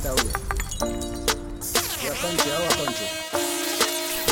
away. Your country, our country.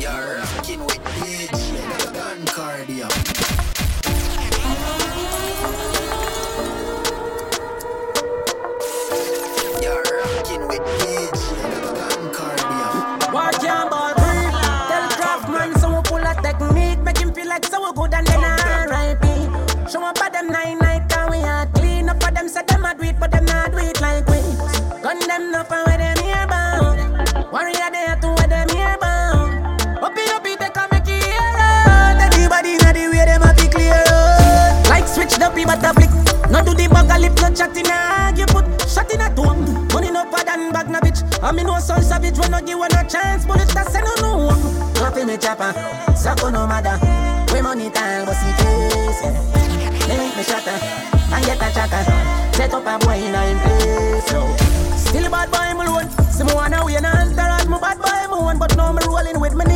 You're rocking with DJ Don Cardio. Chat in a ah, argue put Shot in a dome, money no bad and bag no bitch. I me know son savage when no give one a chance. Bullet that say no no Nothing me chopper, suck no matter We money time, but see case. Make me shatter, and get a chaka Set up a boy in a place yo. Still bad boy me alone See me wanna win a entourage, me bad boy me one But now me rolling with me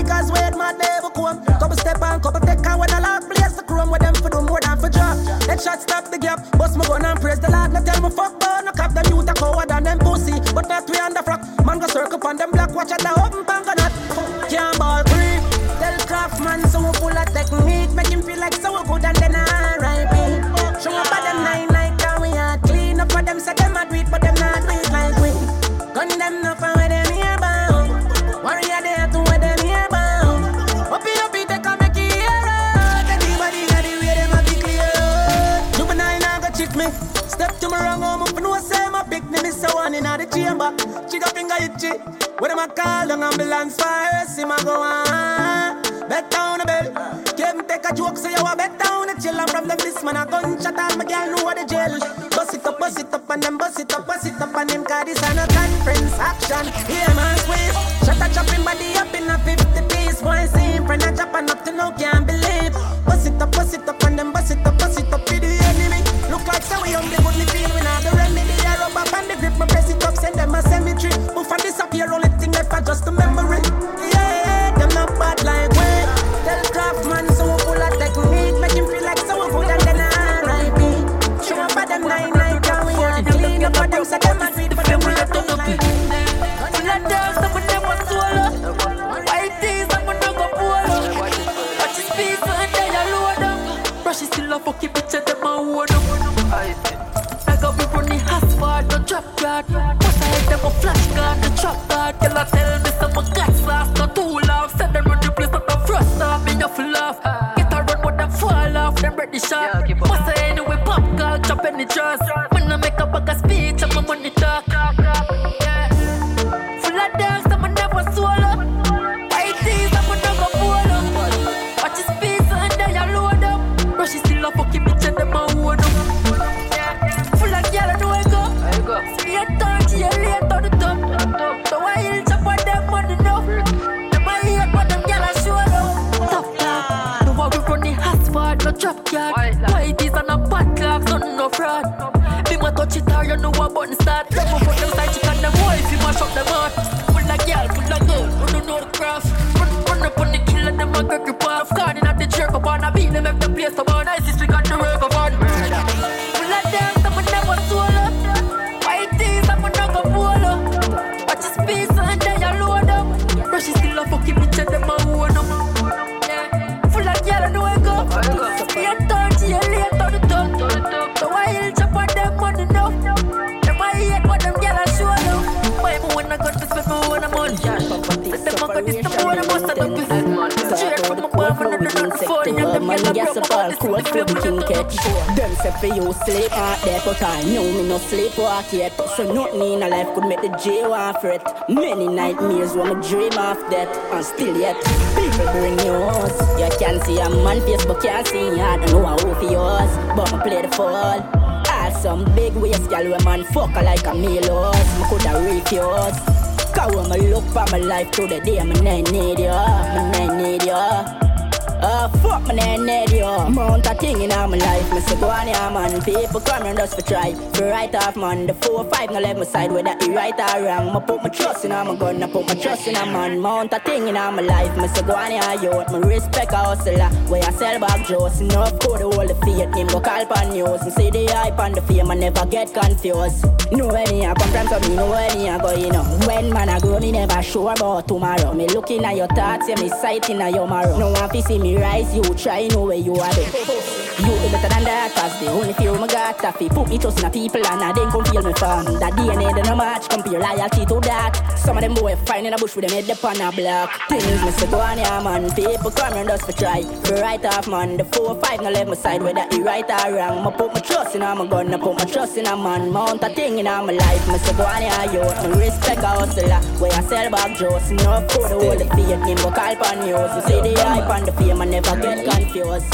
a one in the chamber. Chica finger itchy. When them a call ambulance fire See my go on. Bet down the bell Can't take a joke so you a bet down the chill And from them this man a gunshot all my girl know what the jail. Bust it up, bust it up and them bust it up, bust it up and them Cause this a no conference action. Here man squeeze Shut a chopping body up in a 50 piece. One scene, friend a chopping up to no can't believe. Bust it up, bust it up guard. Must I hit them a flash guard, the trap guard. Girl, I tell me some of gas sauce, not too loud. Send them run the place, not the frost off. Me enough laugh. Get a run, but them fall off. Them ready shot. Must I anyway pop girl, chop any jaws. What button start. Them a put them side chick and them wife, you mash up them heart. The king me. Them say for you sleep out there, but I know me no sleep walk yet. So nothing in a life could make the J want fret. Many nightmares me dream of that, and still yet people bring news. You can see a man face, but can't see I don't know how for yours, but I play the fall. All some big waist, girl, where man fuck her like a meal Me coulda refuse. Cause when me look for my life to the day, me nah need ya, me nah need ya. Uh, fuck my name, Ned, yo. Mount a thing in my life. Me say go on, yeah, man. People come and just for try. For right off, man. The four, or five, no let me side. Whether it right or wrong. Me put my trust in my gun. I put my trust in a man. Mount a thing in my life. Me say go on, yeah, yo. Me respect a hustler. Where I sell back Joes. Enough code the whole faith. Him go call pan news. Me see the hype and the fame. I never get confused. Know where me I come from, so me know where me I go, you know. When man I grow, me never sure about tomorrow. Me looking at your thoughts, yeah, me sighting at your marrow. No one fi see me rise, you try know where you are. There. You do better than that, cause the only fear my got taffy. Put me trust in the people and I then come feel me from. That DNA, they no match, compare loyalty to that. Some of them boy find in a bush with them head up on a block. Things me say go on, yeah, man. People come and just for try. For right off, man. The four, five, no let my side, whether right or wrong. Me put my trust in a my gun, I put my trust in a man. Mount a thing in my life. Me say go on, yeah, yo. Me respect a hustler. Where I sell back juice. Enough for the whole the fear. Him go call pan news. You see the hype and the fame, I never get confused.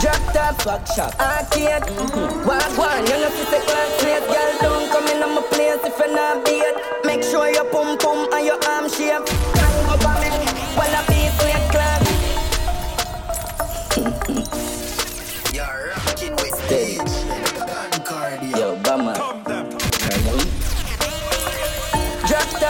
Drop top, fuck shop, arcade. Mm-hmm. Walk one, you know fi say classmate. Girl, don't come in on my place if you're not beat. Make sure your pum pum and your arm shape.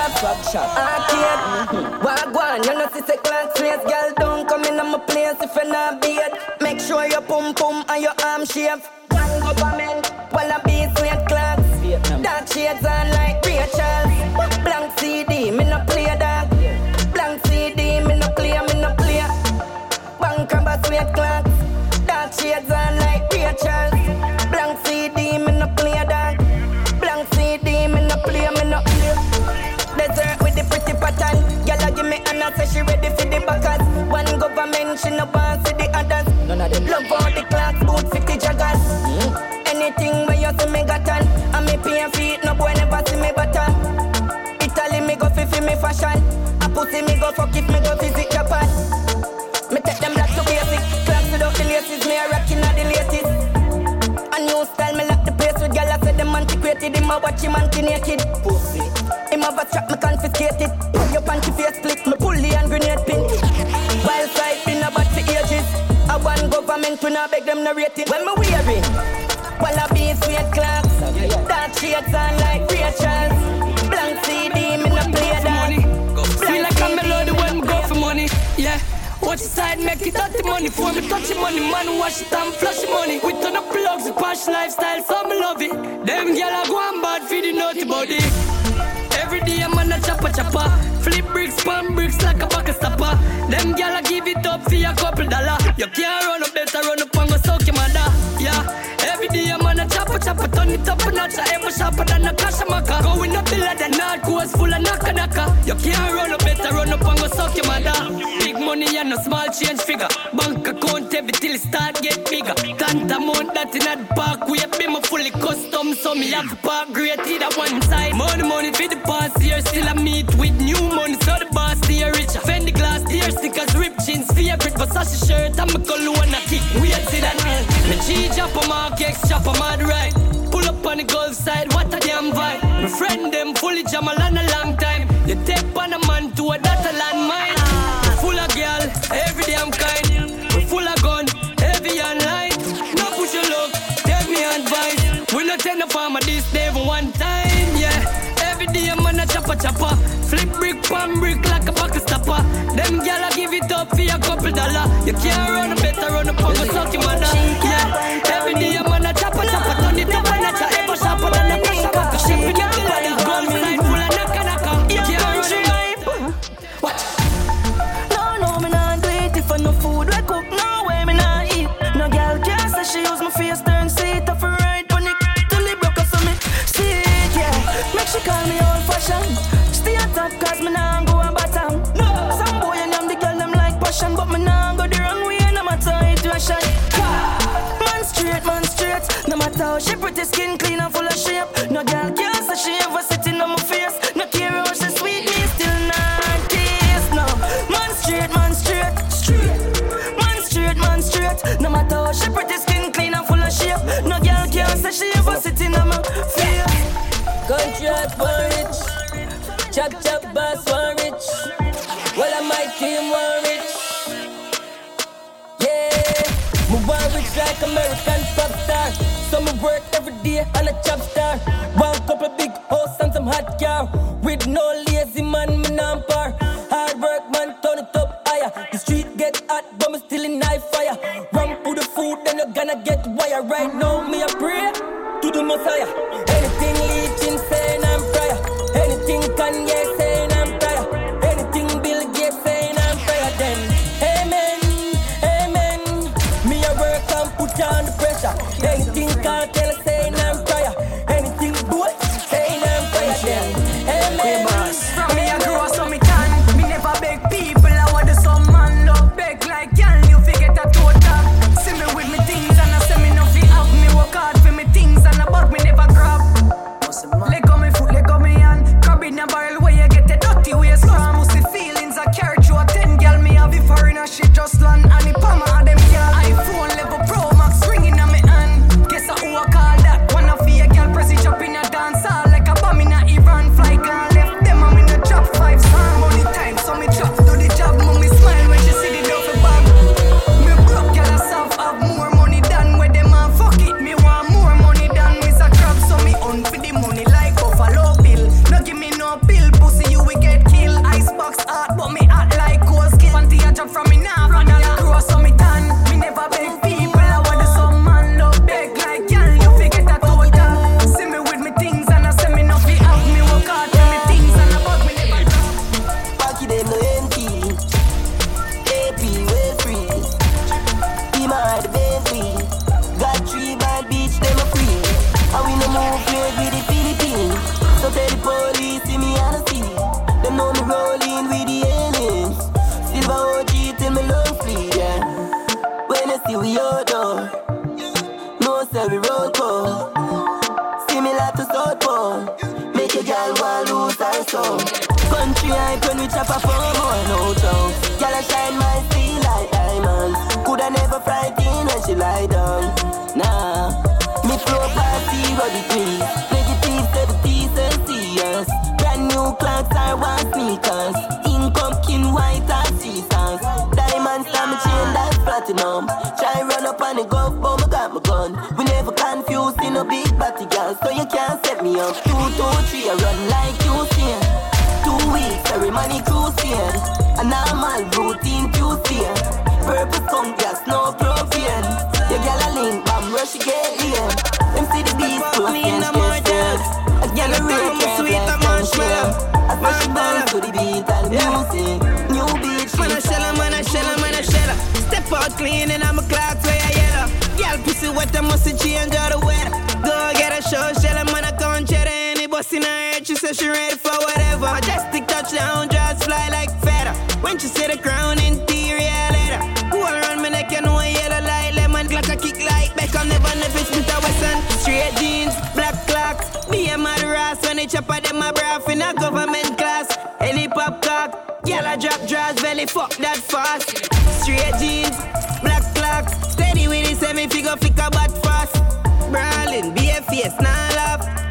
Shop, arcade. Mm-hmm. Walk one, you know fi say classmate. Girl, don't come in on my place if you're not beat. Make sure your pum pum and your arm shape. Hang up on me, while I be sweet clocks. Dark shades on like Rachel. Blank CD, me no play that. Blank CD, me no play, me no play. Bank and sweet clocks. Dark shades on like Rachel. Blank government, she no want see the others. None of them. Love all the clocks, boot 50 joggers. Mm. Anything where you see me got on. And me pay feet, no boy never see me butter. Italy me go fi me fashion. A pussy me go fuck if me go visit Japan. Me take them black to basic. Clocks without the laces, me a rocking at the latest. A new style, me lock the place with gyal. I say them antiquated, him a watch him anti-naked. Pussy. Him have a strap, me confiscate it. To not beg them no rating. When me wearing, while I be sweet clocks. Dark shades on like Rachel's. Blank CD, me no play that. Feel like I'm melody when me go for money. Yeah. Watch the side, make it dirty money for me touch the money, man wash it and flush the money. We turn up plugs, the posh lifestyle, so me love it. Them gyal a go on bad for the naughty body. Every day I'm on a chopper chopper, flip bricks, pan bricks like a bucket stopper. Them gyal a give it up for a couple dollar. You can't turn it up a notch, I ever sharper than a cash maka. Going up the ladder, not coast full of knocker. You can't run up, better run up and go suck your mother. Big money and no small change figure. Bank account heavy till it start get bigger. Can't amount that in a park way, be my fully custom, so me have park great either one side. Money, money for the past year, still I meet with new money, so the boss stay richer. Fendi glass, tear stickers, rip jeans, favorite Versace shirt, I'm a cologne, I kick weird to that. Me G chop a mark, X chop a mad right. On the Gulf side, what a damn vibe. My friend them fully jamal on a long time. You take on a man to a data land mine. We full of girl, every I'm kind. We full of gun, heavy online. No push your luck, take me advice. We not tend to farm this day one time, yeah. Every day I'm on a chopper chopper. Flip brick, pan brick like a bucket stopper. Them gyal give it up for a couple dollar. You can't run Chop chop boss for rich. Well, I my team want rich. Yeah, we want rich like American pop star. So me work every day on a chop star. One couple big house and some hot car. With no lazy man, me par. Hard work man, turn it up higher. The street get hot, but me still in high fire. Run for the food, then you're gonna get wire. Right now, me a pray to the Messiah. Anything Anything Kanye saying zero degrees. Negative seventies and serious. Brand new clocks I want sneakers. Income king white as seasons. Diamonds on me chain that's platinum. Try run up on the golf, but me got my gun. We never confused in a big body girl, so you can't set me up. Two, two, three, I run like you see. Two weeks, ceremony crusade. A normal routine Tuesday. Purpose come and music. New beat, Man, I she shell 'em, man, I shell 'em, man, I shell 'em. Step out clean and I'm a clock where I yellow. Girl, pussy wet, I must change all the weather. Go get a show, shell 'em, man, I can't cheddar. Any boss in her head, she said she ready for whatever. Majestic touchdown, just fly like feather. When she see the crown, interior leather. Go around my neck, know I yellow like lemon. Clock a kick like Beckham, never never Smith a Wesson. Straight jeans, a mad ass when they chop at them a braff in a government class. Any pop cock, I drop draws, belly fuck that fast. Straight jeans, black clock, steady with it, semi figure, figure, but fast. Brawling, a face, nah laugh,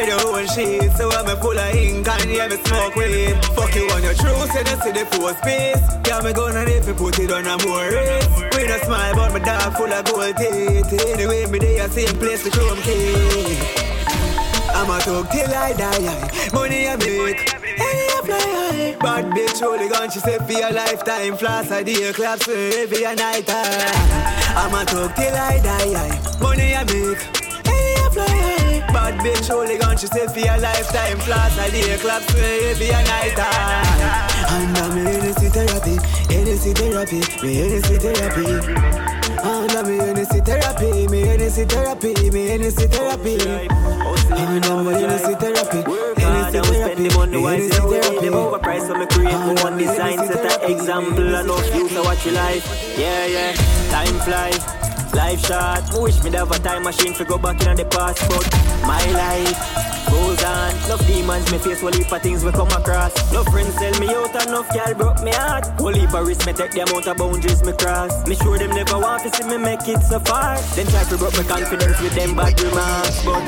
spread your own shit. So I'm full of ink and yeah me smoke weed Fuck you on your truth, say you see the force space. Yeah me gonna if you put it on a more race We not smile but my dog full of gold teeth. Anyway me there same place the chrome key. I'ma talk till I die. Money I make I Bad bitch only gone she say for your lifetime. Floss a day claps every night I'ma talk till I die. Money I make. Bad bitch only gone, she said for your lifetime. Floss a day, clap for every night time. And I'm Hennessy therapy, Hennessy therapy, me Hennessy therapy. And I'm Hennessy therapy, me Hennessy therapy, me Hennessy therapy. And I'm Hennessy therapy, Hennessy therapy, me Hennessy therapy. Them overpriced, so me create one design, set an example, and no future watch your life. Yeah, yeah, time fly. Life short, wish me have a time machine to go back in on the past, but my life goes on. Enough demons, me face whole heap of things we come across. No friends sell me out, enough girl broke me heart. Whole heap of risk, me take the amount of boundaries me cross. Me sure them never want to see me make it so far. Then try to broke my confidence with them bad remarks, but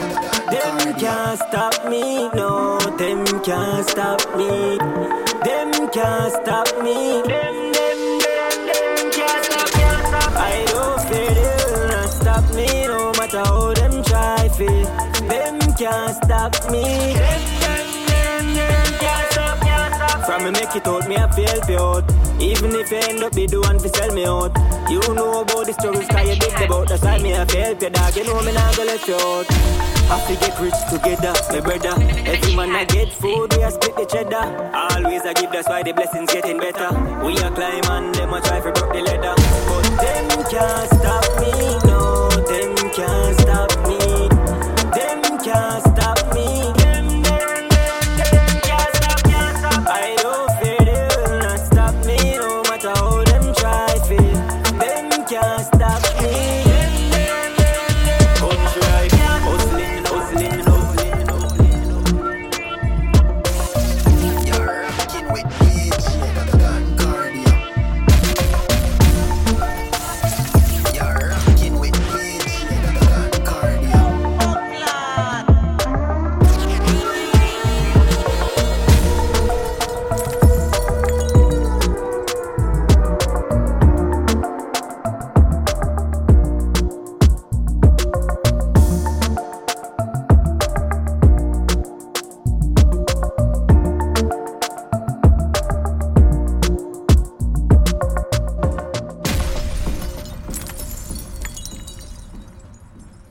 them can't stop me, no, them can't stop me. Them can't stop me. Can't stop me. Can't stop, can't stop. From me make it out, me I feel pure. Even if you end up be the one to sell me out. You know about the struggles, cause you dig about. That's why me I feel your dog. You know me not gonna let you out. Have to get rich together, my brother. Every man I get food, we a split the cheddar. Always I give, that's why the blessings getting better. We a climb and them a try for broke the leather. But them can't